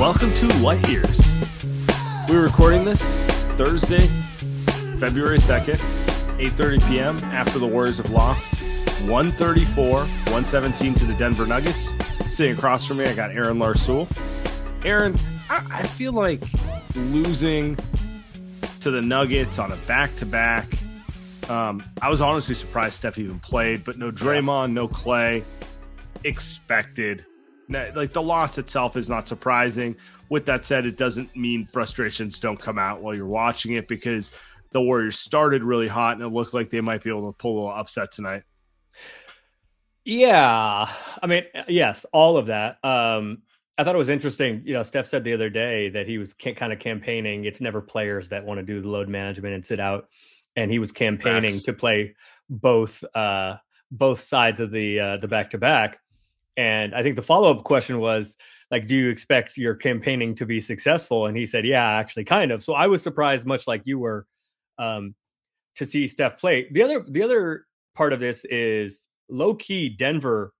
Welcome to Light Years. We're recording this Thursday, February 2nd, 8:30 p.m. after the Warriors have lost 134, 117 to the Denver Nuggets. Sitting across from me, I got Aaron Larsoul. Aaron, I, I feel like losing to the Nuggets on a back-to-back. Um, I was honestly surprised Steph even played, but no Draymond, no Klay. Expected like the loss itself is not surprising. With that said, it doesn't mean frustrations don't come out while you're watching it because the Warriors started really hot and it looked like they might be able to pull a little upset tonight. Yeah. I mean, yes, all of that. Um, I thought it was interesting. You know, Steph said the other day that he was kind of campaigning. It's never players that want to do the load management and sit out. And he was campaigning to play both uh both sides of the uh the back to back. And I think the follow up question was like, do you expect your campaigning to be successful? And he said, yeah, actually, kind of. So I was surprised, much like you were, um, to see Steph play. The other the other part of this is low key. Denver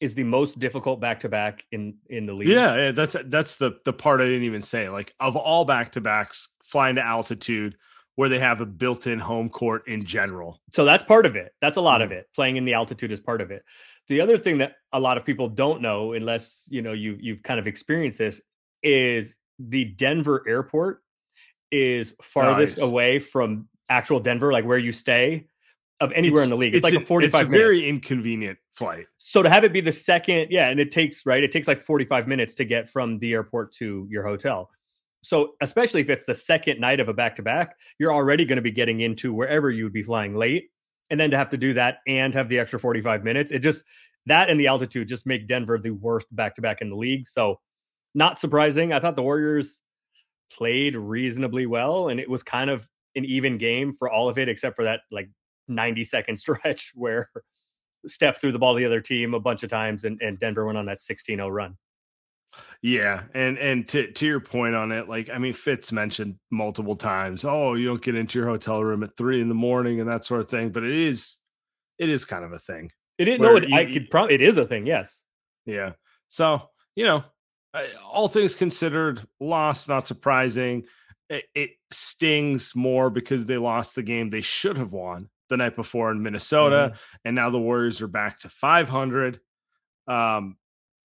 is the most difficult back to back in in the league. Yeah, that's that's the the part I didn't even say. Like of all back to backs, flying to altitude where they have a built-in home court in general. So that's part of it. That's a lot mm-hmm. of it. Playing in the altitude is part of it. The other thing that a lot of people don't know, unless you know you you've kind of experienced this, is the Denver airport is farthest nice. away from actual Denver, like where you stay, of anywhere it's, in the league. It's, it's like a, 45 it's a very inconvenient flight. So to have it be the second, yeah, and it takes right, it takes like 45 minutes to get from the airport to your hotel. So especially if it's the second night of a back to back, you're already going to be getting into wherever you would be flying late and then to have to do that and have the extra 45 minutes, it just that and the altitude just make Denver the worst back to back in the league. So, not surprising. I thought the Warriors played reasonably well, and it was kind of an even game for all of it, except for that like 90 second stretch where Steph threw the ball to the other team a bunch of times and, and Denver went on that 16 0 run. Yeah, and and to to your point on it, like I mean, Fitz mentioned multiple times, oh, you don't get into your hotel room at three in the morning and that sort of thing, but it is, it is kind of a thing. It didn't know it. You, I could probably. It is a thing. Yes. Yeah. So you know, all things considered, loss not surprising. It, it stings more because they lost the game they should have won the night before in Minnesota, mm-hmm. and now the Warriors are back to 500. Um,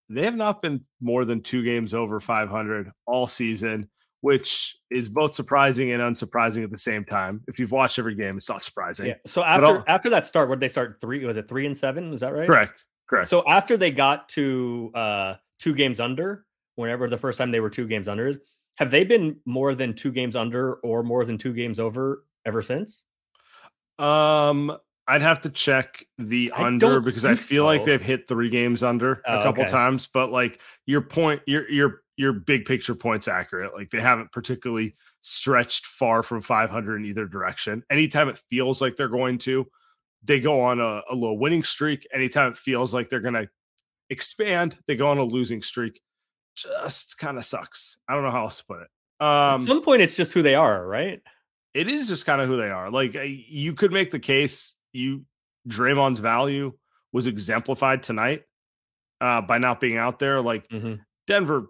they have not been more than two games over 500 all season, which is both surprising and unsurprising at the same time. If you've watched every game, it's not surprising. Yeah. So after after that start, what they start three? Was it three and seven? Was that right? Correct. Correct. So after they got to uh two games under, whenever the first time they were two games under, have they been more than two games under or more than two games over ever since? Um, I'd have to check the I under because I feel so. like they've hit three games under oh, a couple okay. times. But like your point, your your your big picture point's accurate. Like they haven't particularly stretched far from 500 in either direction. Anytime it feels like they're going to, they go on a, a little winning streak. Anytime it feels like they're going to expand, they go on a losing streak. Just kind of sucks. I don't know how else to put it. Um, At some point, it's just who they are, right? it is just kind of who they are. Like you could make the case you Draymond's value was exemplified tonight uh, by not being out there. Like mm-hmm. Denver,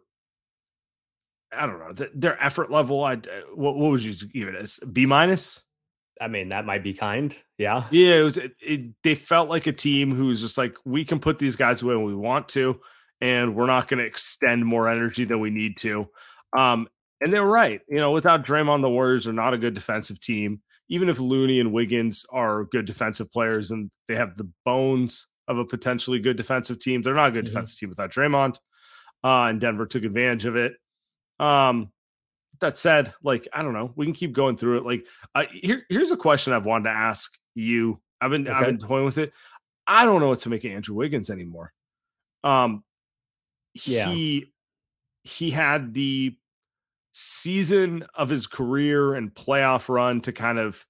I don't know their effort level. I what, what would you give it as B minus? I mean, that might be kind. Yeah. Yeah. It was, it, it, they felt like a team who's just like, we can put these guys away when we want to, and we're not going to extend more energy than we need to. Um, and they're right. You know, without Draymond, the Warriors are not a good defensive team. Even if Looney and Wiggins are good defensive players and they have the bones of a potentially good defensive team, they're not a good mm-hmm. defensive team without Draymond. Uh, and Denver took advantage of it. Um, that said, like I don't know, we can keep going through it. Like uh, here, here's a question I've wanted to ask you. I've been okay. I've been toying with it. I don't know what to make of Andrew Wiggins anymore. Um, yeah. he he had the season of his career and playoff run to kind of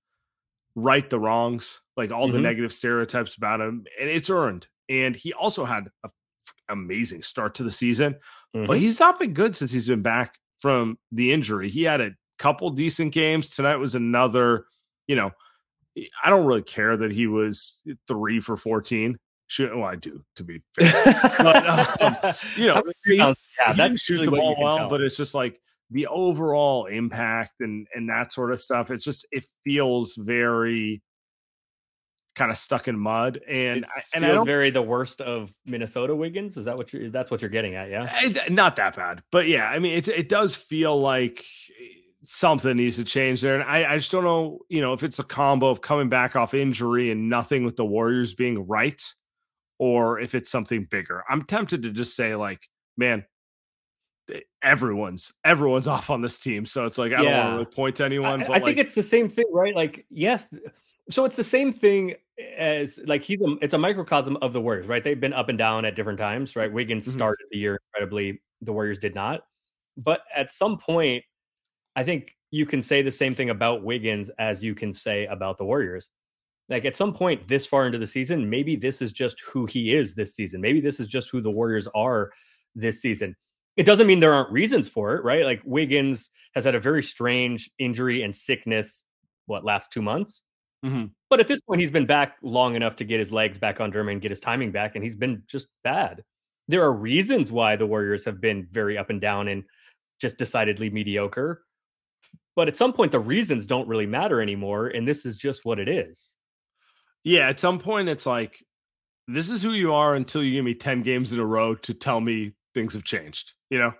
right the wrongs, like all mm-hmm. the negative stereotypes about him, and it's earned. And he also had an amazing start to the season, mm-hmm. but he's not been good since he's been back from the injury. He had a couple decent games. Tonight was another, you know, I don't really care that he was three for 14. Shoot, well, I do to be fair, but, um, you know, he, yeah, he that's shoot the ball well, tell. but it's just like the overall impact and and that sort of stuff. It's just it feels very kind of stuck in mud and it and feels very the worst of Minnesota Wiggins. Is that what you're? That's what you're getting at? Yeah, eh, it, not that bad, but yeah, I mean, it it does feel like eh, something needs to change there, and I I just don't know, you know, if it's a combo of coming back off injury and nothing with the Warriors being right, or if it's something bigger. I'm tempted to just say like, man, everyone's everyone's off on this team. So it's like I yeah. don't want to really point to anyone. I, I like, think it's the same thing, right? Like, yes, so it's the same thing as like he's a it's a microcosm of the Warriors, right? They've been up and down at different times, right? Wiggins mm-hmm. started the year incredibly, the Warriors did not. But at some point, I think you can say the same thing about Wiggins as you can say about the Warriors. Like at some point this far into the season, maybe this is just who he is this season. Maybe this is just who the Warriors are this season. It doesn't mean there aren't reasons for it, right? Like Wiggins has had a very strange injury and sickness, what, last two months? Mm-hmm. But at this point, he's been back long enough to get his legs back under him and get his timing back, and he's been just bad. There are reasons why the Warriors have been very up and down and just decidedly mediocre. But at some point, the reasons don't really matter anymore, and this is just what it is. Yeah, at some point, it's like this is who you are until you give me 10 games in a row to tell me things have changed. You know,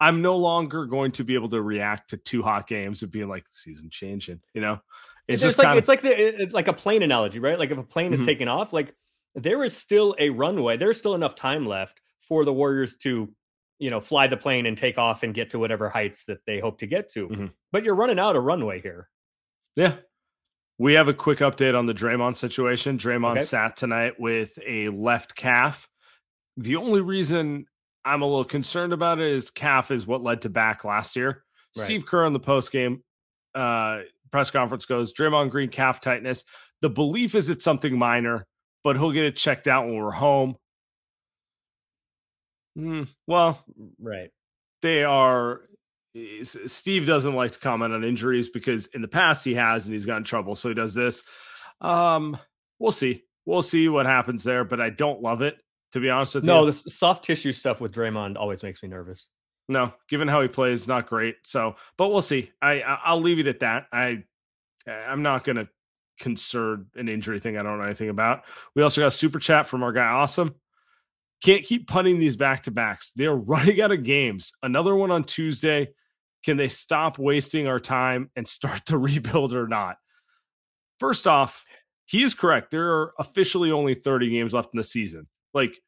I'm no longer going to be able to react to two hot games of being like season changing, you know? It's, it's just like kinda... it's like the it's like a plane analogy, right? Like if a plane mm-hmm. is taking off, like there is still a runway. There's still enough time left for the Warriors to, you know, fly the plane and take off and get to whatever heights that they hope to get to. Mm-hmm. But you're running out of runway here. Yeah. We have a quick update on the Draymond situation. Draymond okay. sat tonight with a left calf. The only reason I'm a little concerned about it is calf is what led to back last year. Right. Steve Kerr on the post game uh, press conference goes, Draymond Green calf tightness. The belief is it's something minor, but he'll get it checked out when we're home. Mm, well, right. They are. Steve doesn't like to comment on injuries because in the past he has and he's got in trouble. So he does this. Um, we'll see. We'll see what happens there, but I don't love it to be honest with no, you. No, the soft tissue stuff with Draymond always makes me nervous. No, given how he plays, not great. So, but we'll see. I I'll leave it at that. I I'm not going to concern an injury thing I don't know anything about. We also got a super chat from our guy Awesome. Can't keep punting these back to backs. They're running out of games. Another one on Tuesday. Can they stop wasting our time and start the rebuild or not? First off, he is correct. There are officially only 30 games left in the season. Like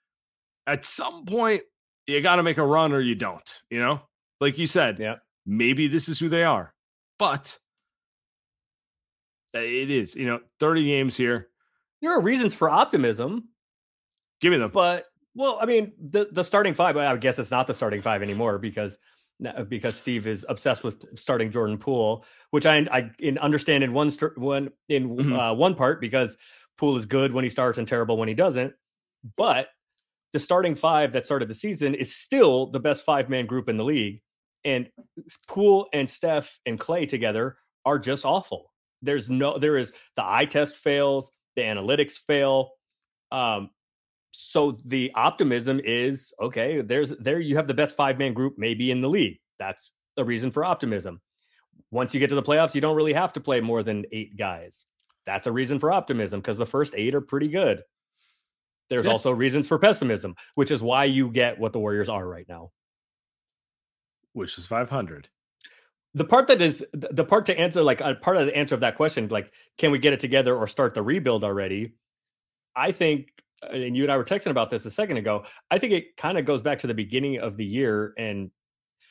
at some point, you got to make a run or you don't, you know? Like you said, yeah. maybe this is who they are. But it is, you know, 30 games here. There are reasons for optimism. Give me them. But well, I mean, the the starting five, I guess it's not the starting five anymore because because Steve is obsessed with starting Jordan Poole, which I I in understand in one one in mm-hmm. uh, one part because Poole is good when he starts and terrible when he doesn't. But the starting five that started the season is still the best five man group in the league. And Poole and Steph and Klay together are just awful. There's no, there is the eye test fails, the analytics fail. Um, so the optimism is okay. There's there you have the best five man group maybe in the league. That's a reason for optimism. Once you get to the playoffs, you don't really have to play more than eight guys. That's a reason for optimism because the first eight are pretty good. There's yeah. also reasons for pessimism, which is why you get what the Warriors are right now, which is 500. The part that is the part to answer, like a part of the answer of that question, like, can we get it together or start the rebuild already? I think, uh, and you and I were texting about this a second ago. I think it kind of goes back to the beginning of the year, and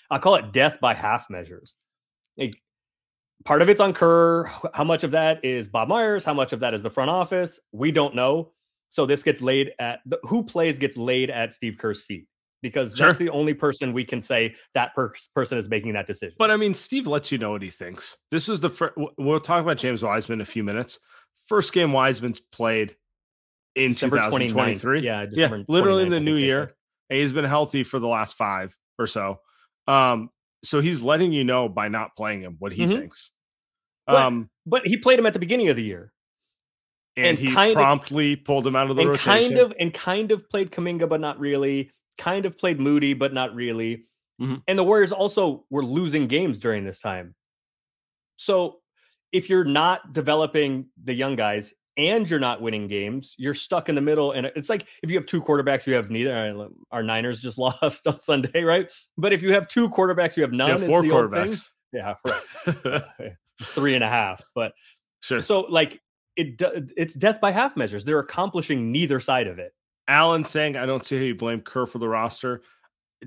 I call it death by half measures. Like, part of it's on Kerr. How much of that is Bob Myers? How much of that is the front office? We don't know. So this gets laid at the, who plays gets laid at Steve Kerr's feet because sure. that's the only person we can say that per- person is making that decision. But I mean, Steve lets you know what he thinks. This is the first. We'll talk about James Wiseman in a few minutes. First game Wiseman's played in December 2023. Yeah, December yeah, literally in the new year. He's been healthy for the last five or so. Um, so he's letting you know by not playing him what he mm-hmm. thinks. Um, but, but he played him at the beginning of the year and, and he promptly of, pulled him out of the and rotation. Kind of and kind of played Kuminga, but not really. Kind of played Moody, but not really. Mm-hmm. And the Warriors also were losing games during this time. So if you're not developing the young guys and you're not winning games, you're stuck in the middle. And it's like if you have two quarterbacks, you have neither. Our Niners just lost on Sunday, right? But if you have two quarterbacks, you have none. You have four quarterbacks. Yeah, right. Three and a half. But sure. So like it it's death by half measures. They're accomplishing neither side of it. Alan saying, I don't see how you blame Kerr for the roster.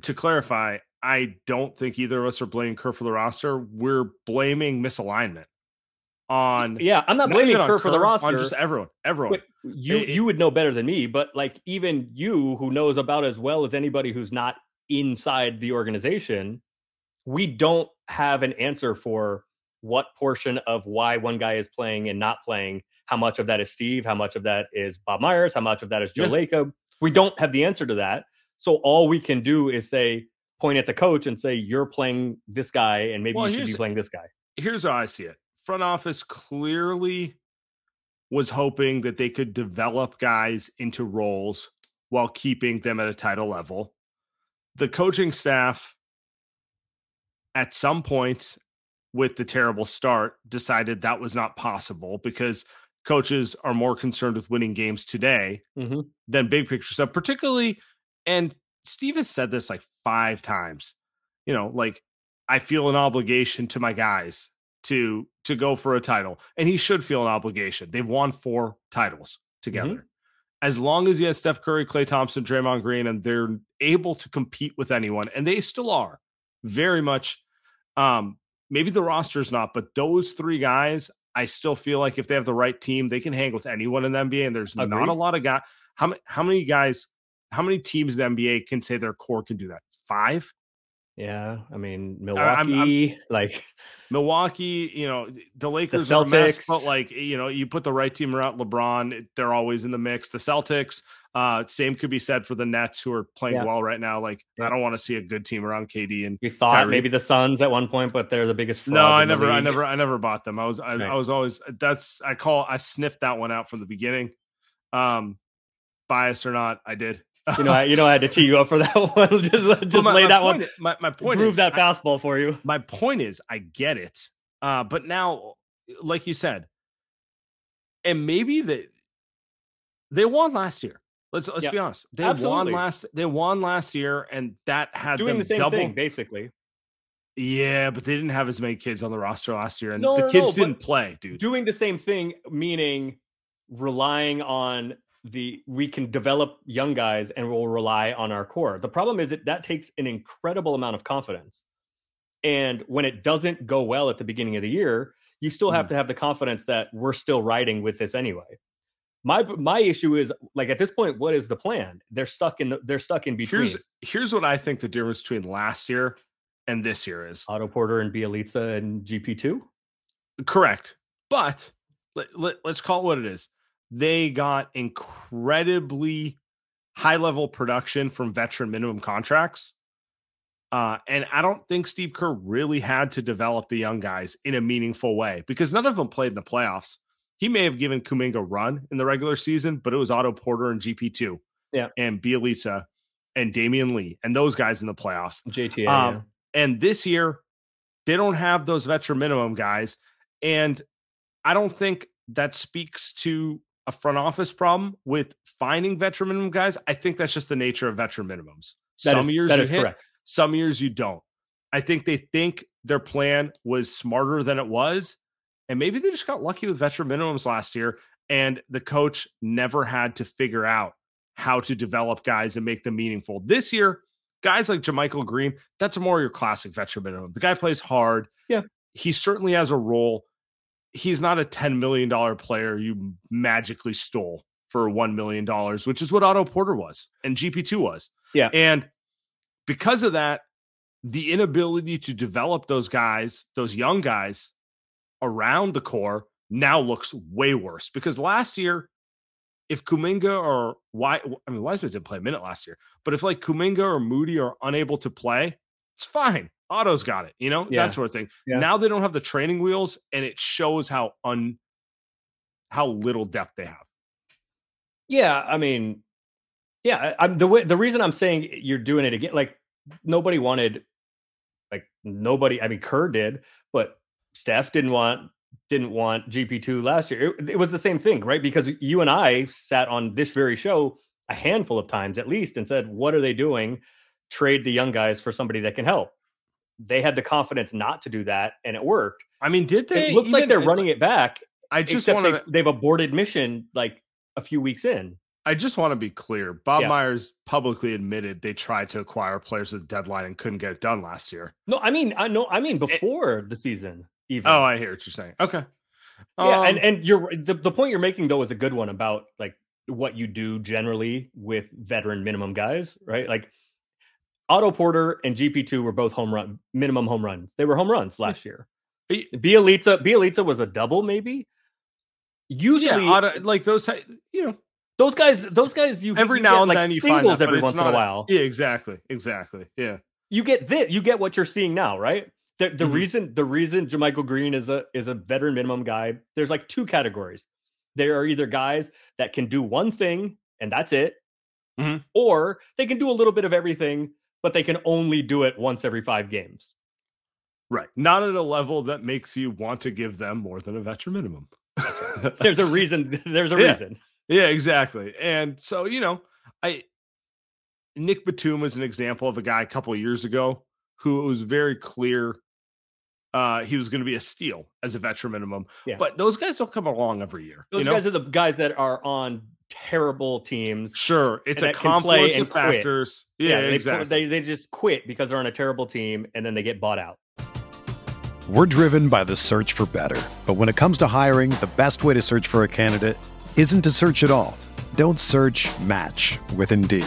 To clarify, I don't think either of us are blaming Kerr for the roster. We're blaming misalignment on. Yeah, I'm not blaming Kerr, Kerr for the roster. On just everyone, everyone. You it, you would know better than me, but like even you, who knows about as well as anybody who's not inside the organization, we don't have an answer for what portion of why one guy is playing and not playing how much of that is Steve? How much of that is Bob Myers? How much of that is Joe yeah. Lacob? We don't have the answer to that. So all we can do is say, point at the coach and say, you're playing this guy and maybe well, you should be playing this guy. Here's how I see it front office clearly was hoping that they could develop guys into roles while keeping them at a title level. The coaching staff, at some point with the terrible start, decided that was not possible because coaches are more concerned with winning games today mm-hmm. than big picture stuff, particularly. And Steve has said this like five times. You know, like I feel an obligation to my guys to to go for a title, and he should feel an obligation. They've won four titles together. Mm-hmm. As long as he has Steph Curry, Klay Thompson, Draymond Green, and they're able to compete with anyone, and they still are very much. Um, maybe the roster's not, but those three guys, I still feel like if they have the right team, they can hang with anyone in the NBA. And there's Agreed. not a lot of guys. How many? How many guys? How many teams in the NBA can say their core can do that? Five. Yeah, I mean Milwaukee, I'm, I'm, like Milwaukee. You know the Lakers the Celtics, mess, but like you know you put the right team around LeBron, they're always in the mix. The Celtics, uh, same could be said for the Nets, who are playing yeah. well right now. Like yeah. I don't want to see a good team around KD and you thought Kyrie. maybe the Suns at one point, but they're the biggest. no, I never, I never, I never bought them. I was, I, right. I was always that's I call I sniffed that one out from the beginning. Um, biased or not, I did you know, I, you know, I had to tee you up for that one. just just my, lay my that one. my, my point prove is, that fastball for you. My point is, I get it, uh, but now, like you said, and maybe that they won last year. Let's let's be honest. They Absolutely. won last. They won last year, and that had doing the same double, thing basically. Yeah, but they didn't have as many kids on the roster last year, and no, the no, kids no, didn't play, dude. Doing the same thing, meaning relying on the we can develop young guys and we'll rely on our core. The problem is that that takes an incredible amount of confidence. And when it doesn't go well at the beginning of the year, you still have mm. to have the confidence that we're still riding with this anyway. My my issue is like at this point, what is the plan? They're stuck in the, they're stuck in between. Here's here's what I think the difference between last year and this year is Otto Porter and Bjelica and GP two. Correct, but let, let, let's call it what it is they got incredibly high level production from veteran minimum contracts. Uh, and I don't think Steve Kerr really had to develop the young guys in a meaningful way because none of them played in the playoffs. He may have given Kuminga a run in the regular season, but it was Otto Porter and GP2. Yeah. And Bjelica and Damion Lee and those guys in the playoffs. JTA. Um, yeah. And this year, they don't have those veteran minimum guys. And I don't think that speaks to a front office problem with finding veteran minimum guys. I think that's just the nature of veteran minimums. That Some is- years you is hit, correct. some years you don't. I think they think their plan was smarter than it was. And maybe they just got lucky with veteran minimums last year. And the coach never had to figure out how to develop guys and make them meaningful. This year, guys like JaMychal Green, that's more your classic veteran minimum. The guy plays hard. Yeah. He certainly has a role. He's not a $10 million player you magically stole for $1 million, which is what Otto Porter was and GP2 was. Yeah. And because of that, the inability to develop those guys, those young guys around the core now looks way worse because last year, if Kuminga or why I mean Wiseman didn't play a minute last year, but if like Kuminga or Moody are unable to play, it's fine. Otto's got it, you know, Yeah. that sort of thing. Yeah. Now they don't have the training wheels, and it shows how un how little depth they have. Yeah, I mean, yeah, I'm the way the reason I'm saying you're doing it again, like nobody wanted, like nobody. I mean, Kerr did, but Steph didn't want didn't want GP two last year. It, it was the same thing, right? Because you and I sat on this very show a handful of times at least and said, "What are they doing? Trade the young guys for somebody that can help." They had the confidence not to do that, and it worked. I mean, did they? it looks like they're running it back. I just want to. they've, they've aborted mission like a few weeks in. I just want to be clear. Bob Yeah. Myers publicly admitted they tried to acquire players at the deadline and couldn't get it done last year. No, I mean, I know, I mean before the season, even. Oh, I hear what you're saying. Okay. yeah, and Um, and you're the, the point you're making though is a good one about like what you do generally with veteran minimum guys, right? Like Otto Porter and GP2 were both home run minimum home runs. They were home runs last year. Bjelica, Bjelica was a double, maybe. Usually, yeah, auto, like those, you know, those guys, those guys, you every you now get, and like, then you singles find that, every once in a while. Yeah, exactly, exactly. Yeah, you get this you get what you're seeing now right the, the Mhm. reason the reason JaMychal Green is a is a veteran minimum guy there's like two categories there are either guys that can do one thing and that's it Mhm. or they can do a little bit of everything but they can only do it once every five games right. Not at a level that makes you want to give them more than a veteran minimum. there's a reason there's a Yeah. reason Yeah, exactly. And so, you know, I Nick Batum is an example of a guy a couple of years ago who it was very clear uh he was going to be a steal as a veteran minimum. Yeah. But those guys don't come along every year. those you know? guys are the guys that are on terrible teams sure, it's a that can play confluence and of quit. factors. Yeah, they, exactly. they they just quit because they're on a terrible team and then they get bought out We're driven by the search for better. But when it comes to hiring, the best way to search for a candidate isn't to search at all. Don't search match with Indeed.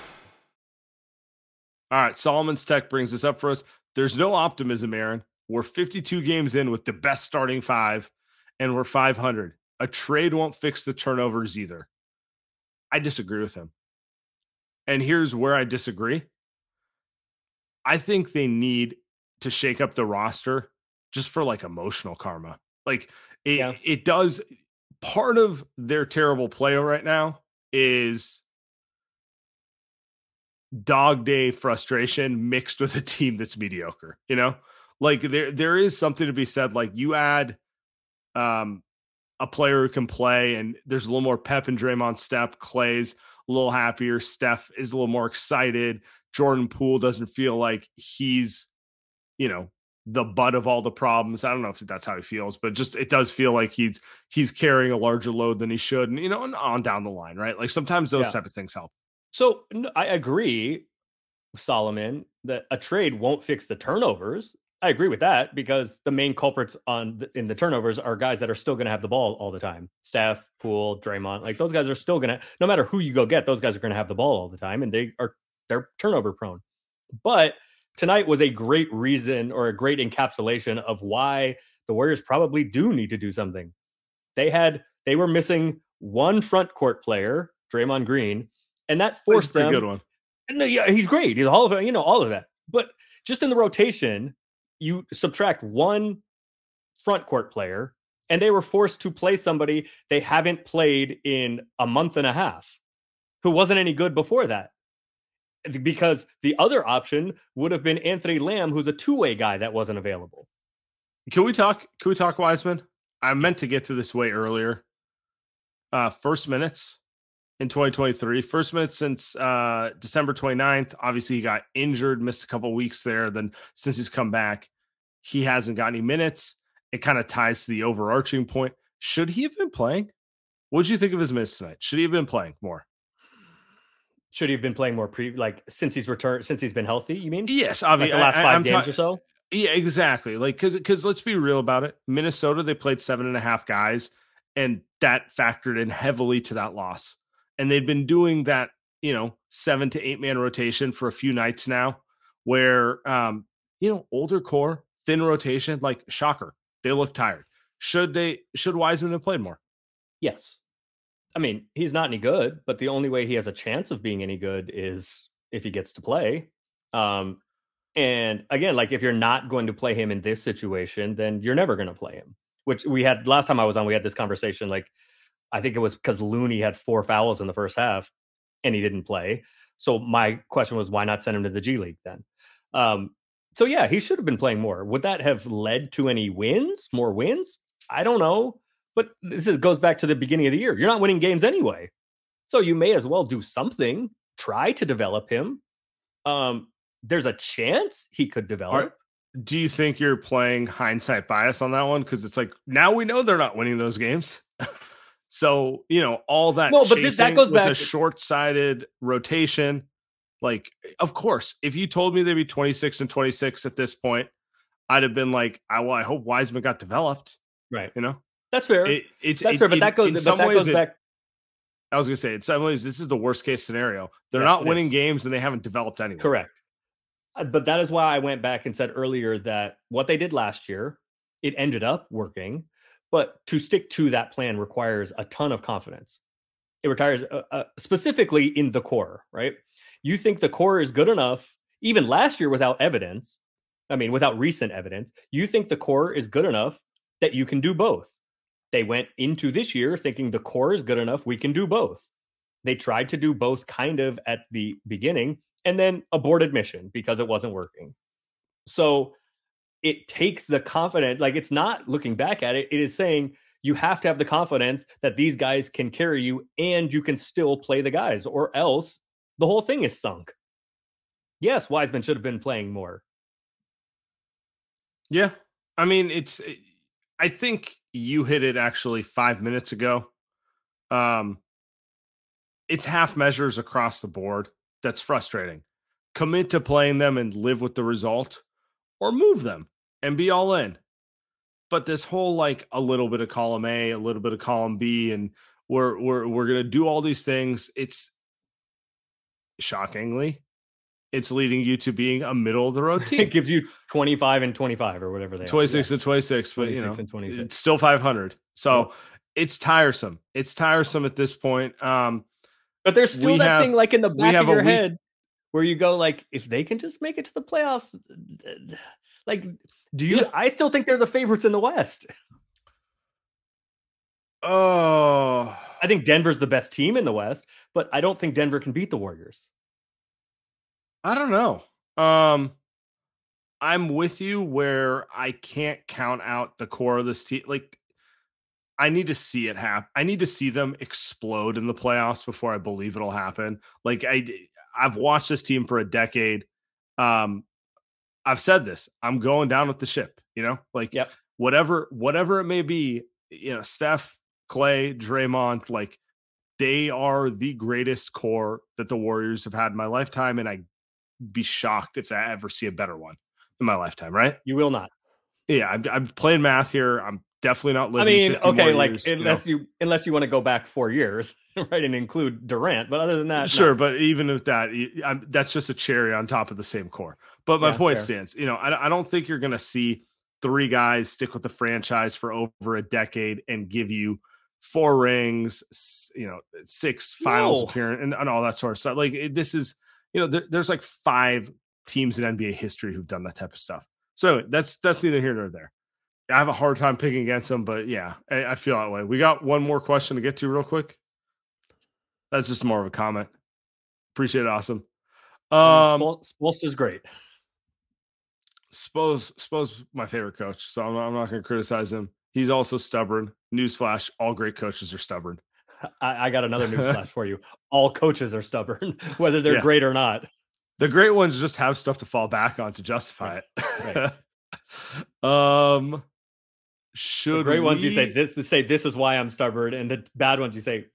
All right, Solomon's Tech brings this up for us. There's no optimism, Aaron. We're 52 games in with the best starting five, and we're 500. A trade won't fix the turnovers either. I disagree with him. And here's where I disagree. I think they need to shake up the roster just for like emotional karma. Like it, yeah. it does part of their terrible play right now is dog day frustration mixed with a team that's mediocre, you know? Like there there is something to be said like you add um a player who can play and there's a little more pep in Draymond step, Klay's a little happier, Steph is a little more excited, Jordan Poole doesn't feel like he's you know the butt of all the problems. I don't know if that's how he feels, but just it does feel like he's he's carrying a larger load than he should, and you know, and on down the line, right? Like sometimes those yeah. type of things help. So I agree, Solomon, that a trade won't fix the turnovers. I agree with that because the main culprits on the, in the turnovers are guys that are still going to have the ball all the time. Steph, Poole, Draymond, like those guys are still going to, no matter who you go get, those guys are going to have the ball all the time, and they are they're turnover prone. But tonight was a great reason or a great encapsulation of why the Warriors probably do need to do something. They had they were missing one front court player, Draymond Green, and that forced them. Good one. No, yeah, he's great. He's all of you know, all of that. But just in the rotation, you subtract one front court player, and they were forced to play somebody they haven't played in a month and a half, who wasn't any good before that. Because the other option would have been Anthony Lamb, who's a two-way guy that wasn't available. Can we talk? Can we talk Wiseman? I meant to get to this way earlier. Uh, first minutes in 2023. First minute since uh, December 29th. Obviously, he got injured, missed a couple weeks there. Then since he's come back, he hasn't got any minutes. It kind of ties to the overarching point. Should he have been playing? What did you think of his minutes tonight? Should he have been playing more? Should he have been playing more pre like since he's returned since he's been healthy? You mean? Yes, I mean like the last 5 I'm games ta- or so. Yeah, exactly. Like because because let's be real about it. Minnesota they played seven and a half guys, and that factored in heavily to that loss and they'd been doing that you know seven to eight man rotation for a few nights now where um you know older core thin rotation like shocker they look tired. Should they should wiseman have played more? Yes. I mean he's not any good but the only way he has a chance of being any good is if he gets to play. Um and again like if you're not going to play him in this situation then you're never going to play him which we had last time i was on we had this conversation like I think it was because Looney had four fouls in the first half and he didn't play. So my question was, why not send him to the G League then? Um, so yeah, he should have been playing more. Would that have led to any wins, more wins? I don't know. But this is, goes back to the beginning of the year. You're not winning games anyway. So you may as well do something, try to develop him. Um, there's a chance he could develop. Do you think you're playing hindsight bias on that one? Because it's like now we know they're not winning those games. So you know all that. No, but this, that goes back to short-sighted rotation. Like, of course, if you told me they'd be 26 and 26 at this point, I'd have been like, I well, I hope Wiseman got developed. Right. You know, that's fair. It, it's that's it, fair, but it, that goes. But that goes back. I was gonna say, in some ways, this is the worst case scenario. They're yes, not winning is. games and they haven't developed anyone. Correct. Uh, but that is why I went back and said earlier that what they did last year, it ended up working. But to stick to that plan requires a ton of confidence. It requires uh, uh, specifically in the core, right? You think the core is good enough, even last year without evidence. I mean, without recent evidence, you think the core is good enough that you can do both. They went into this year thinking the core is good enough, we can do both. They tried to do both kind of at the beginning and then aborted mission because it wasn't working. So it takes the confidence like it's not looking back at it it is saying you have to have the confidence that these guys can carry you and you can still play the guys or else the whole thing is sunk Yes, Wiseman should have been playing more. Yeah. I mean, it's eh, I think you hit it actually 5 minutes ago. Um it's half measures across the board. That's frustrating. Commit to playing them and live with the result or move them and be all in. But this whole like a little bit of column A, a little bit of column B and we're we're we're going to do all these things. It's shockingly it's leading you to being a middle of the road team. it gives you 25 and 25 or whatever they 26 are. and 26, but you know, and 26. it's still 500. So it's tiresome. It's tiresome at this point. Um, but there's still that have- thing like in the back of your week- head where you go like, if they can just make it to the playoffs, like, do you? Yeah. I still think they're the favorites in the West. oh, I think Denver's the best team in the West, but I don't think Denver can beat the Warriors. I don't know. Um, I'm with you where I can't count out the core of this team. Like, I need to see it happen. I need to see them explode in the playoffs before I believe it'll happen. Like I, I've watched this team for a decade. Um, I've said this. I'm going down with the ship. You know, like Yep. whatever, whatever it may be. You know, Steph, Klay, Draymond, like they are the greatest core that the Warriors have had in my lifetime, and I'd be shocked if I ever see a better one in my lifetime. Right? You will not. Yeah, I'm, I'm playing math here. I'm definitely not living. I mean, 50 more okay, like years, you know. unless you unless you want to go back four years, right, and include Durant, but other than that, no. Sure, but even with that, I'm, that's just a cherry on top of the same core. But my Yeah, point fair. stands. You know, I, I don't think you're going to see three guys stick with the franchise for over a decade and give you four rings, you know, six finals No. appearance, and, and all that sort of stuff. Like it, this is, you know, there, there's like five teams in NBA history who've done that type of stuff. So that's that's neither here nor there. I have a hard time picking against them, but yeah, I, I feel that way. We got one more question to get to real quick. That's just more of a comment. Appreciate it, awesome. Um, Spoelstra's great. suppose suppose my favorite coach, so I'm not, I'm not going to criticize him. He's also stubborn. Newsflash: all great coaches are stubborn. I, I got another newsflash for you. All coaches are stubborn, whether they're Yeah. great or not. The great ones just have stuff to fall back on to justify it. um, The should great ones you say we- this say this is why I'm stubborn, and the bad ones you say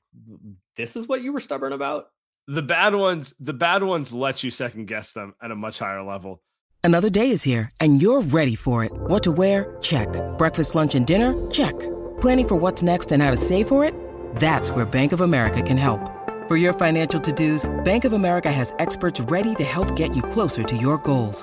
this is what you were stubborn about. the bad ones the bad ones let you second guess them at a much higher level. Another day is here, and you're ready for it. What to wear? Check. Breakfast, lunch, and dinner? Check. Planning for what's next and how to save for it? That's where Bank of America can help. For your financial to dos, Bank of America has experts ready to help get you closer to your goals.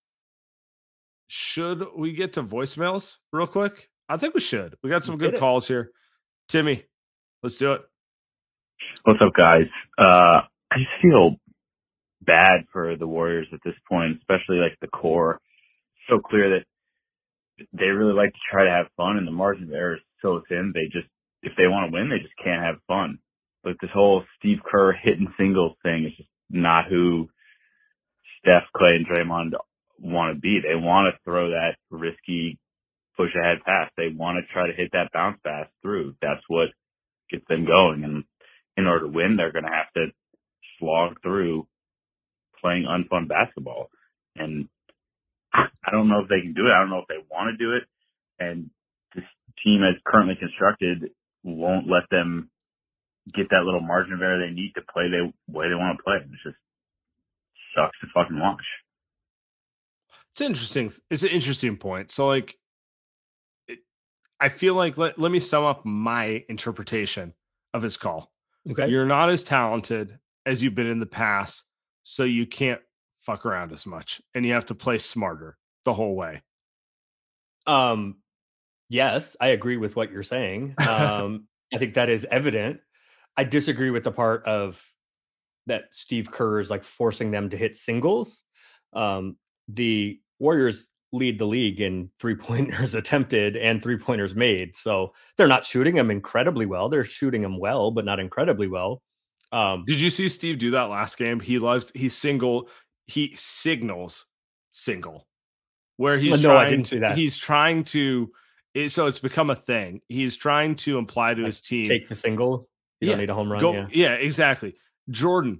Should we get to voicemails real quick? I think we should. We got some good calls here. Timmy, let's do it. What's up, guys? Uh, I just feel bad for the Warriors at this point, especially like the core. So clear that they really like to try to have fun, and the margin of error is so thin. They just, if they want to win, they just can't have fun. Like this whole Steve Kerr hitting singles thing is just not who Steph, Klay, and Draymond want to be. They want to throw that risky push ahead pass. They want to try to hit that bounce pass through. That's what gets them going. And in order to win, they're going to have to slog through playing unfun basketball. And I don't know if they can do it. I don't know if they want to do it. And this team as currently constructed won't let them get that little margin of error they need to play the way they want to play. It just sucks to fucking watch. It's interesting. It's an interesting point. So, like, it- I feel like let, let me sum up my interpretation of his call. Okay. You're not as talented as you've been in the past, so you can't fuck around as much and you have to play smarter the whole way. Um, yes, I agree with what you're saying. Um, I think that is evident. I disagree with the part of that Steve Kerr is like forcing them to hit singles. Um, the Warriors lead the league in three pointers attempted and three pointers made. So they're not shooting them incredibly well. They're shooting them well, but not incredibly well. Um, Did you see Steve do that last game? He loves he single he signals single where he's no, trying to, he's trying to so it's become a thing. He's trying to imply to like his team take the single. You yeah, don't need a home run. Go, yeah. yeah, exactly. Jordan,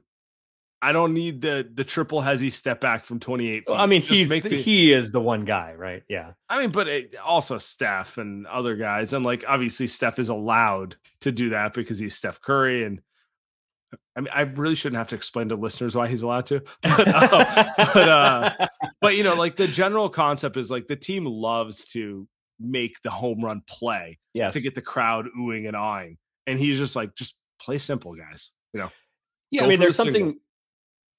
I don't need the the triple hezzy step back from 28. Well, I mean, he's the, he is the one guy, right? Yeah. I mean, but it, also Steph and other guys, and like obviously Steph is allowed to do that because he's Steph Curry, and I mean, I really shouldn't have to explain to listeners why he's allowed to, but, uh, but, uh, but you know, like the general concept is like the team loves to make the home run play, yes. to get the crowd oohing and awing, and he's just like, just play simple, guys. You know, yeah. I mean, there's the something.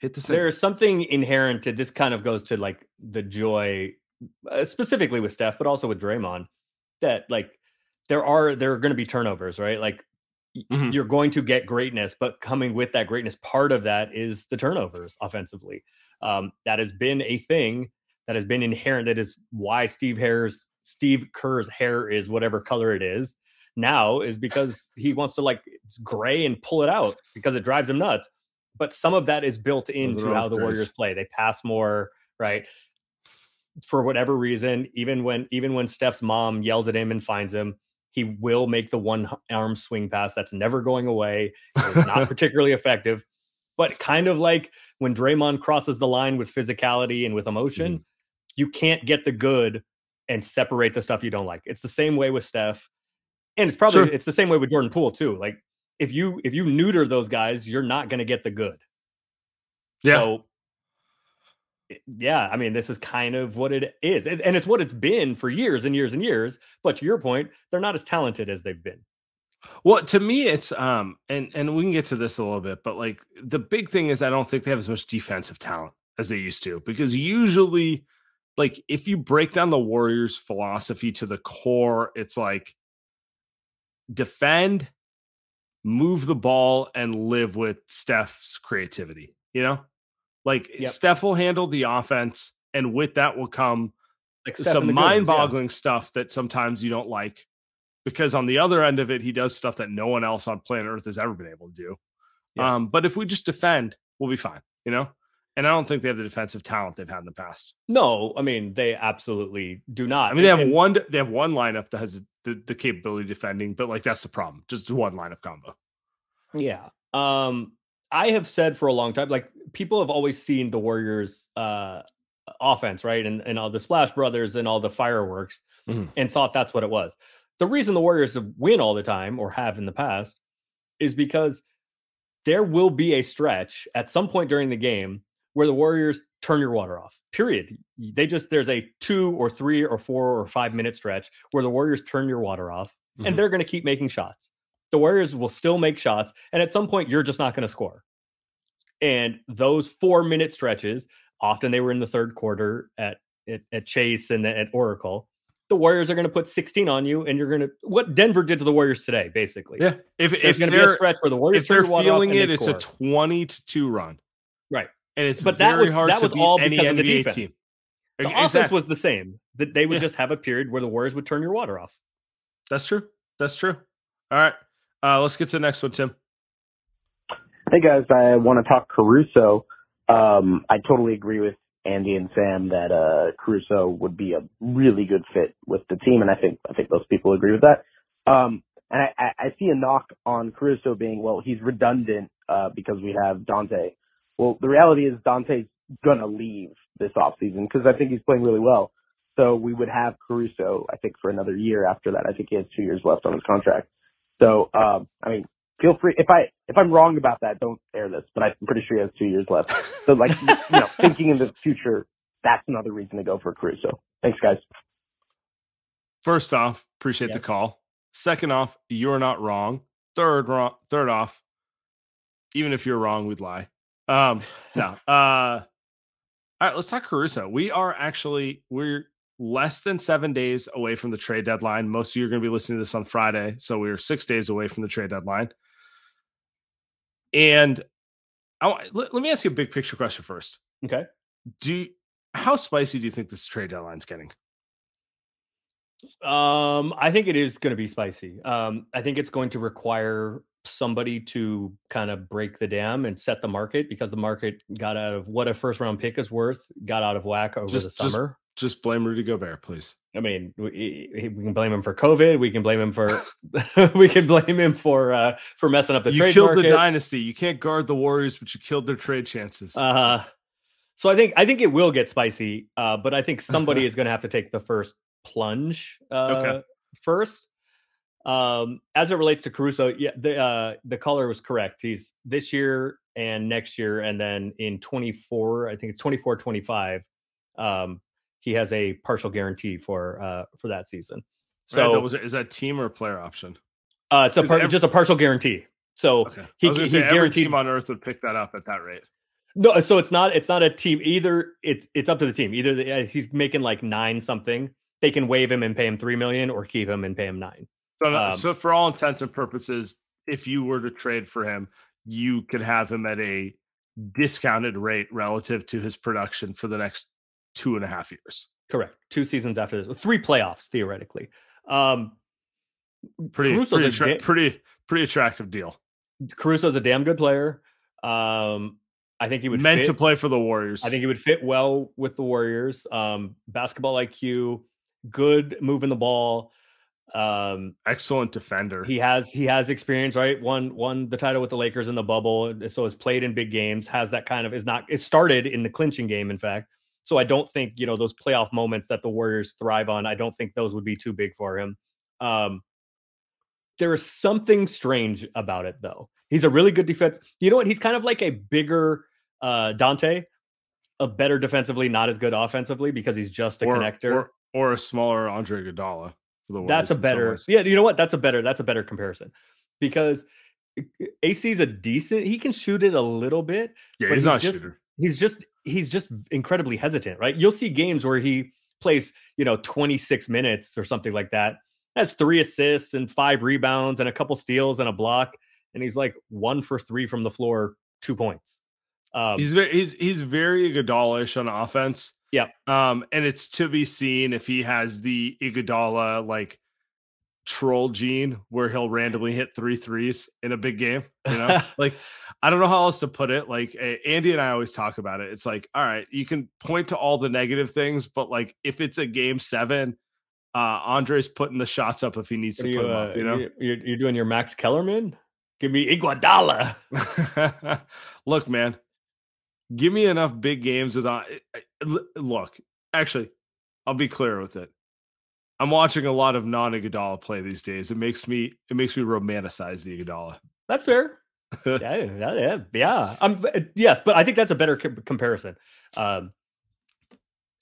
Hit the single. There's something inherent to this. Kind of goes to like the joy, uh, specifically with Steph, but also with Draymond, that like there are there are going to be turnovers, right? Like mm-hmm. you're going to get greatness, but coming with that greatness, part of that is the turnovers offensively. Um, that has been a thing that has been inherent. That is why Steve Hair's Steve Kerr's hair is whatever color it is now is because he wants to like it's gray and pull it out because it drives him nuts. But some of that is built into how the Warriors play. They pass more, right? For whatever reason, even when even when Steph's mom yells at him and finds him, he will make the one arm swing pass. That's never going away. It's not particularly effective, but kind of like when Draymond crosses the line with physicality and with emotion, mm-hmm. you can't get the good and separate the stuff you don't like. It's the same way with Steph, and it's probably sure. it's the same way with Jordan Poole too. Like if you if you neuter those guys, you're not going to get the good. Yeah. So yeah, I mean, this is kind of what it is. And it's what it's been for years and years and years. But to your point, they're not as talented as they've been. Well, to me, it's um, and and we can get to this a little bit, but like the big thing is I don't think they have as much defensive talent as they used to because usually, like if you break down the Warriors' philosophy to the core, it's like defend, move the ball, and live with Steph's creativity. You know, like yep. Steph will handle the offense, and with that will come like some mind-boggling yeah. stuff that sometimes you don't like, because on the other end of it, he does stuff that no one else on planet Earth has ever been able to do. Yes. Um, but if we just defend, we'll be fine, you know. And I don't think they have the defensive talent they've had in the past. No, I mean they absolutely do not. I mean they have and, one. They have one lineup that has the, the capability of defending, but like that's the problem. Just one lineup combo. Yeah. Um, I have said for a long time, like people have always seen the Warriors uh offense, right? And and all the Splash Brothers and all the fireworks mm-hmm. and thought that's what it was. The reason the Warriors have win all the time or have in the past is because there will be a stretch at some point during the game where the Warriors turn your water off. Period. They just there's a 2 or 3 or 4 or 5 minute stretch where the Warriors turn your water off mm-hmm. and they're going to keep making shots the Warriors will still make shots. And at some point, you're just not going to score. And those four minute stretches, often they were in the third quarter at, at, at Chase and at Oracle. The Warriors are going to put 16 on you, and you're going to what Denver did to the Warriors today, basically. Yeah, if if going to be a stretch where the Warriors, if they're feeling it, it's a 20 to two run, right? And it's but that was that was all because of the defense. Team. The exactly. offense was the same. That they would yeah. just have a period where the Warriors would turn your water off. That's true. That's true. All right. Uh, let's get to the next one, Tim. Hey guys, I want to talk Caruso. Um, I totally agree with Andy and Sam that uh, Caruso would be a really good fit with the team, and I think I think most people agree with that. Um, and I, I see a knock on Caruso being well, he's redundant uh, because we have Donte. Well, the reality is Donte's gonna leave this offseason because I think he's playing really well. So we would have Caruso, I think, for another year after that. I think he has two years left on his contract. So, um, I mean, feel free if I if I'm wrong about that, don't air this. But I'm pretty sure he has two years left. So, like, you know, thinking in the future, that's another reason to go for Caruso. Thanks, guys. First off, appreciate yes. the call. Second off, you're not wrong. Third, wrong. Third off, even if you're wrong, we'd lie. Um, no. Uh, All right, let's talk Caruso. We are actually we're less than seven days away from the trade deadline. Most of you are going to be listening to this on Friday, so we are six days away from the trade deadline. And I, let, let me ask you a big picture question first. Okay. Do you, how spicy do you think this trade deadline's getting? Um, I think it is going to be spicy. Um, I think it's going to require somebody to kind of break the dam and set the market because the market got out of what a first round pick is worth, got out of whack over just, the summer. Just, just blame Rudy Gobert, please. I mean, we, we, can blame him for COVID. We can blame him for we can blame him for uh for messing up the you trade killed market. the dynasty. You can't guard the Warriors, but you killed their trade chances. Uh so I think I think it will get spicy. Uh, but I think somebody is going to have to take the first plunge uh, Okay. first. Um, as it relates to Caruso, yeah, the uh, the caller was correct. He's this year and next year, and then in 24, I think it's 24, 25. Um, he has a partial guarantee for uh for that season. Right, So that was, is that team or player option? uh, it's a is par- every- just a partial guarantee. So Okay, he, I was gonna he's say, guaranteed. team on earth would pick that up at that rate. No, so it's not. It's not a team either. It's it's up to the team. Either the, uh, he's making like nine something, they can waive him and pay him three million, or keep him and pay him nine. So, Um, so for all intents and purposes, if you were to trade for him, you could have him at a discounted rate relative to his production for the next two and a half years. Correct. Two seasons after this, three playoffs theoretically. Um, Pretty, Caruso's pretty, a attra- da- pretty, pretty attractive deal. Caruso's a damn good player. Um, I think he would Meant fit, to play for the Warriors. I think he would fit well with the Warriors. Um, basketball IQ, good moving the ball. Um, excellent defender. he has he has experience right? Won won the title with the lakers in the bubble so has played in big games has that kind of is not it started in the clinching game in fact. So i don't think you know those playoff moments that the warriors thrive on i don't think those would be too big for him. Um there is something strange about it though. He's a really good defense you know what? He's kind of like a bigger uh Donte a better defensively not as good offensively because he's just a or, connector. or, or a smaller Andre Iguodala. The that's a better yeah you know what that's a better that's a better comparison because AC is a decent he can shoot it a little bit Yeah, but he's not a just, shooter. he's just he's just incredibly hesitant right you'll see games where he plays you know 26 minutes or something like that has three assists and five rebounds and a couple steals and a block and he's like one for three from the floor two points um, He's very he's he's very Iguodala-ish on offense. Yeah Um, and it's to be seen if he has the Iguodala like troll gene where he'll randomly hit three threes in a big game. You know, like I don't know how else to put it. Like eh, Andy and I always talk about it. It's like, all right, you can point to all the negative things, but like if it's a game seven, uh Andre's putting the shots up if he needs what to are put you, them up, uh, you know. you- you're, you're doing your max kellerman give me iguodala Look, man, give me enough big games without. Look, actually, I'll be clear with it. I'm watching a lot of non Iguodala play these days. It makes me it makes me romanticize the Iguodala. That's fair. yeah, yeah, yeah, yeah. Um, uh, yes, but I think that's a better com- comparison. Um,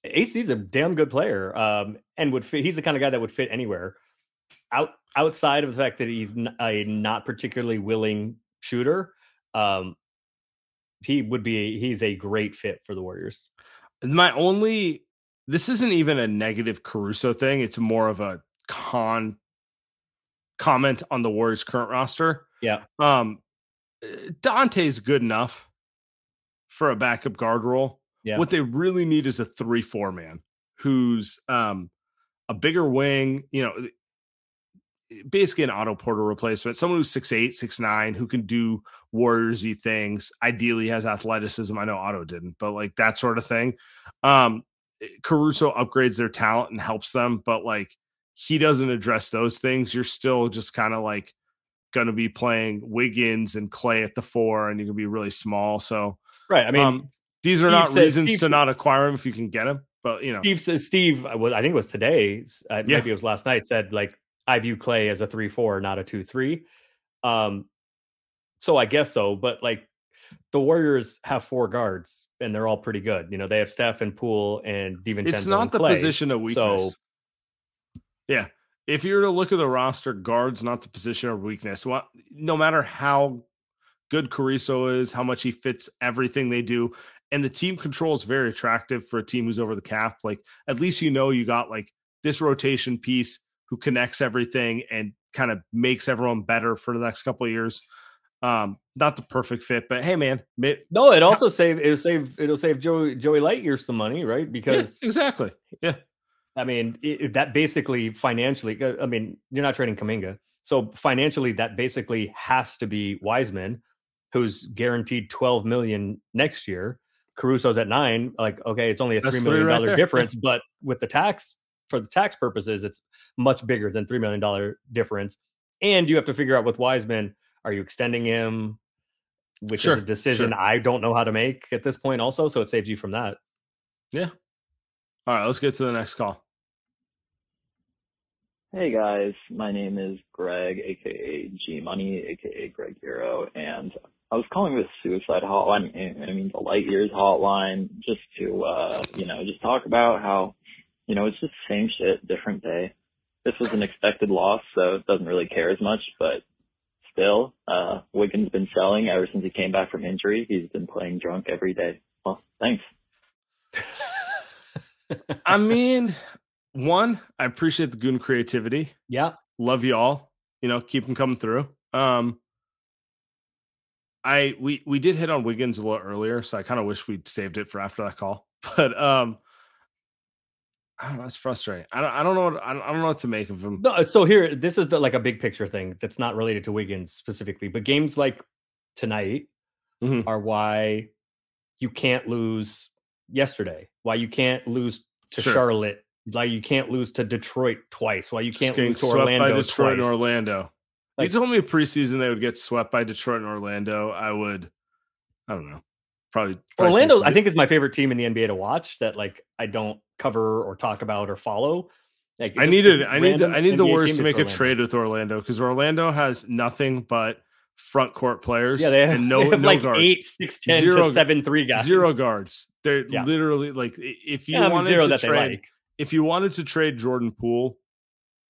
AC's a damn good player, um, and would fit. He's the kind of guy that would fit anywhere. Out outside of the fact that he's a not particularly willing shooter, um, he would be. He's a great fit for the Warriors. My only this isn't even a negative Caruso thing. It's more of a con comment on the Warriors' current roster. Yeah, Um, eh, Donte's good enough for a backup guard role. yeah. What they really need is a three four man who's um a bigger wing, you know, basically an Otto Porter replacement, someone who's six eight, six nine, who can do warriorsy things. Ideally has athleticism. I know Otto didn't, but like that sort of thing. Um Caruso upgrades their talent and helps them, but like he doesn't address those things. You're still just kind of like gonna be playing Wiggins and Klay at the four, and you can be really small. So right. I mean, um, these are Steve not says- reasons Steve to not acquire him if you can get him. But you know, Steve says Steve. uh, was- I think it was today. Uh, Yeah. Maybe it was last night. Said like I view Klay as a three four, not a two three. Um, so I guess so. But like the Warriors have four guards, and they're all pretty good. You know, they have Steph and Poole and DiVincenzo. it's not the Klay. position of weakness. So yeah, if you were to look at the roster, guards not the position of weakness. Well, no matter how good Caruso is, how much he fits everything they do, and the team control is very attractive for a team who's over the cap. Like at least you know you got like this rotation piece who connects everything and kind of makes everyone better for the next couple of years. Um, not the perfect fit, but hey, man, no, it also save it'll save it'll save Joey Joey Lightyear some money, right? Because yeah, exactly, yeah. I mean, it, that basically financially, uh, I mean, you're not trading Kuminga, so financially, that basically has to be Wiseman, who's guaranteed 12 million next year. Caruso's at nine. Like, okay, it's only a three million dollar right difference, but with the tax for the tax purposes, it's much bigger than three million dollar difference. And you have to figure out with Wiseman are you extending him? Which sure, is a decision sure. I don't know how to make at this point, also. So it saves you from that. Yeah. All right, let's get to the next call. Hey guys, my name is Greg, aka G Money, aka Greg Hero, and I was calling this suicide hotline. I mean the light years hotline, just to uh, you know, just talk about how, you know, it's just same shit, different day. This was an expected loss, so it doesn't really care as much, but still, uh, Wiggins been selling ever since he came back from injury. He's been playing drunk every day. Well, thanks. I mean, one, I appreciate the goon creativity. Yeah. Love you all. You know, keep them coming through. Um, I we we did hit on Wiggins a little earlier, so I kind of wish we'd saved it for after that call. But um, I don't know. It's frustrating. I don't. I don't know. What, I don't, I don't know what to make of him. No. So here, this is the like a big picture thing that's not related to Wiggins specifically, but games like tonight mm-hmm. are why you can't lose yesterday. Why you can't lose to sure. Charlotte. Like you can't lose to Detroit twice. Why you can't lose to Orlando by Detroit twice. and Orlando. Like, you told me preseason they would get swept by Detroit and Orlando. I would. I don't know probably, Orlando. I think is my favorite team in the NBA to watch. That like I don't cover or talk about or follow. Like, I needed, I need, I need the Warriors to make a trade with Orlando because Orlando has nothing but front court players. Yeah, they have, and no, they have no like guards. eight, six, ten, zero, to seven, three guys. Zero guards. They're yeah. literally like if you yeah, wanted zero to trade, like. if you wanted to trade Jordan Poole,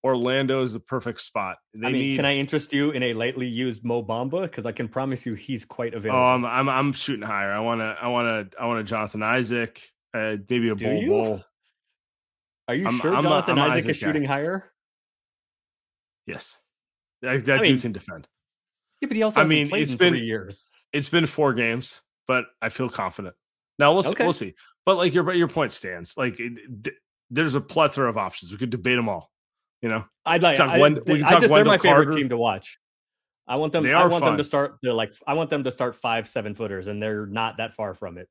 Orlando is the perfect spot. They I mean, need... can I interest you in a lightly used Mo Bamba? Because I can promise you he's quite available. Oh, I'm I'm, I'm shooting higher. I want to I want to I want a Jonathan Isaac, uh, maybe a Do Bol Bol. Are you I'm, sure I'm Jonathan a, Isaac, Isaac, is shooting higher? Yes, that, that I mean, can defend. Yeah, but he also I mean, it's been years. It's been four games, but I feel confident. Now we'll okay. we'll see. But like your your point stands. Like it, there's a plethora of options. We could debate them all. You know, I'd like. I, Wend- we can talk I just, they're my Carter. favorite team to watch. I want them. I want fun. them to start. They're like. I want them to start five, seven footers, and they're not that far from it.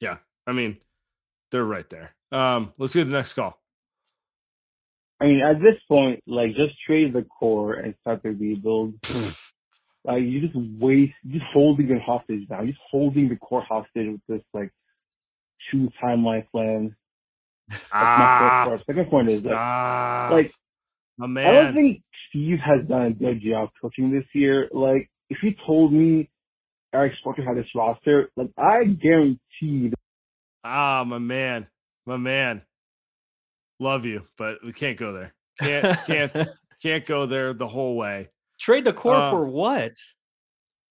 Yeah, I mean, they're right there. Um, let's get the next call. I mean, at this point, like, just trade the core and start the rebuild. like, you just waste, just holding it hostage now. You're just holding the core hostage with this like two timeline plan Stop. my first part. Second point is like, like my man. I don't think Steve has done a good job coaching this year. Like, if you told me Erik Spoelstra had this roster, like I guarantee. Ah, my man, my man. Love you, but we can't go there. Can't can't can't go there the whole way. Trade the core uh, for what?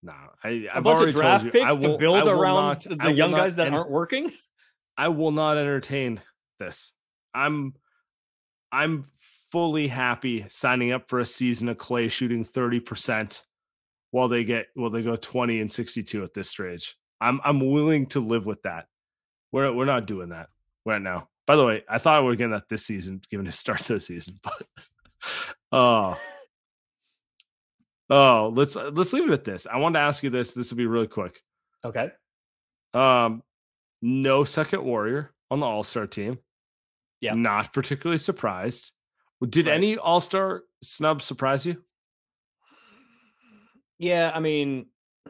No, I, I've a bunch of draft you, picks will, to build around not, the young guys that aren't working. I will not entertain this. I'm I'm fully happy signing up for a season of Klay shooting 30% while they get while they go 20 and 62 at this stage. I'm I'm willing to live with that. We're we're not doing that right now. By the way, I thought we were getting that this season, given the start to the season, but oh. Oh, let's let's leave it at this. I wanted to ask you this. This will be really quick. Okay. Um, no second warrior on the All Star team. Yeah. Not particularly surprised. Did right. any All Star snub surprise you? Yeah, I mean,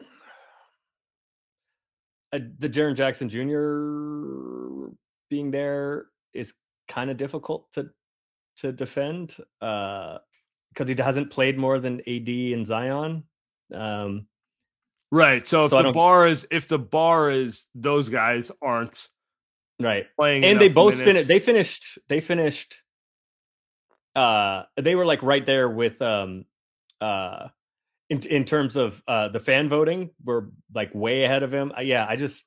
uh, the Jaren Jackson Jr. being there is kind of difficult to to defend because uh, he hasn't played more than AD and Zion. Um, right. So if the bar is if the bar is those guys aren't right playing and they both finished they finished they finished uh they were like right there with um uh in in terms of uh the fan voting were like way ahead of him uh, yeah i just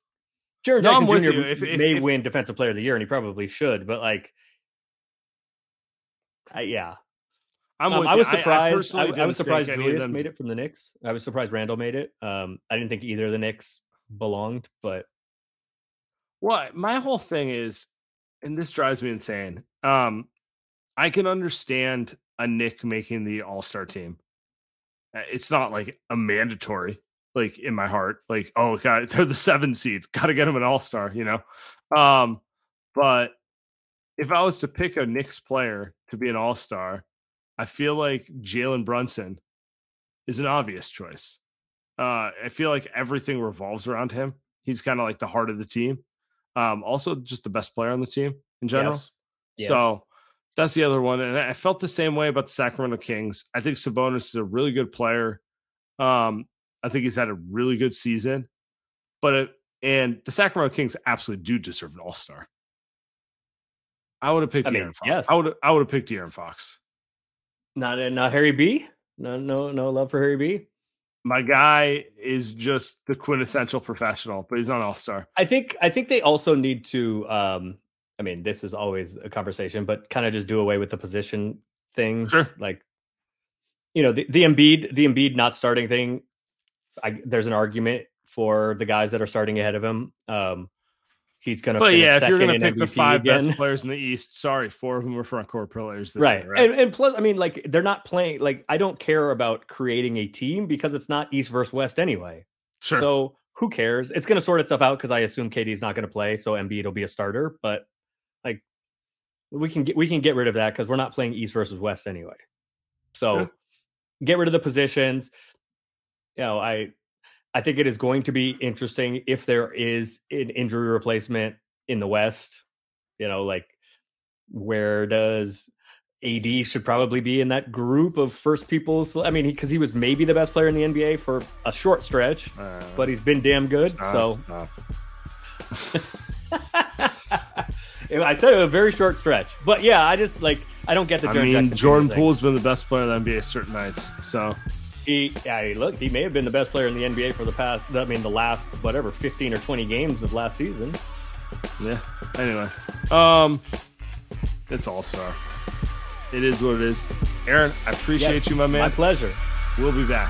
Jaren No, Jackson Jr. If- if- may if- win Defensive Player of the Year, and he probably should. But like, I, yeah, I'm Um, with I was I- I surprised. I, I was surprised Julius made it from the Knicks. I was surprised Randle made it. Um, I didn't think either of the Knicks belonged, but Well, my whole thing is, and this drives me insane. Um, I can understand a Knick making the All Star team. Uh, It's not like a mandatory, like in my heart, like oh god, they're the seven seed, got to get them an All Star, you know. Um, but if I was to pick a Knicks player to be an All Star, I feel like Jalen Brunson is an obvious choice. Uh, I feel like everything revolves around him. He's kind of like the heart of the team. Um, also, just the best player on the team in general. Yes. Yes. So that's the other one. And I felt the same way about the Sacramento Kings. I think Sabonis is a really good player. Um, I think he's had a really good season. But it, and the Sacramento Kings absolutely do deserve an All Star. I would have picked I mean, De'Aaron Fox. yes. I would I would have picked De'Aaron Fox. not not Harry B. No, no, no love for Harry B. My guy is just the quintessential professional, but he's not All Star. I think I think they also need to. Um, I mean, this is always a conversation, but kind of just do away with the position thing. Sure. Like, you know, the the Embiid the Embiid not starting thing. I, there's an argument for the guys that are starting ahead of him. Um, he's going to. But yeah, if you're going to pick the five best players in the East, sorry, four of them are front court players. This right. year, right? And, and plus, I mean, like they're not playing. Like I don't care about creating a team because it's not East versus West anyway. Sure. So who cares? It's going to sort itself out because I assume KD's not going to play, so Embiid will be a starter. But like, we can get we can get rid of that because we're not playing East versus West anyway. So Yeah. get rid of the positions. You know, I I think it is going to be interesting if there is an injury replacement in the West. You know, like where does AD should probably be in that group of first people? I mean, because he, was maybe the best player in the NBA for a short stretch, Uh, but he's been damn good. stop, so stop. I said it a very short stretch, but yeah, I just like I don't get the. I mean, Jackson Jordan. Poole's been the best player in the NBA certain nights. So He, yeah, look, he may have been the best player in the NBA for the past. I mean, the last whatever fifteen or twenty games of last season. yeah. Anyway, um, it's all star. It is what it is. Aaron, I appreciate Yes, you, my man. My pleasure. We'll be back.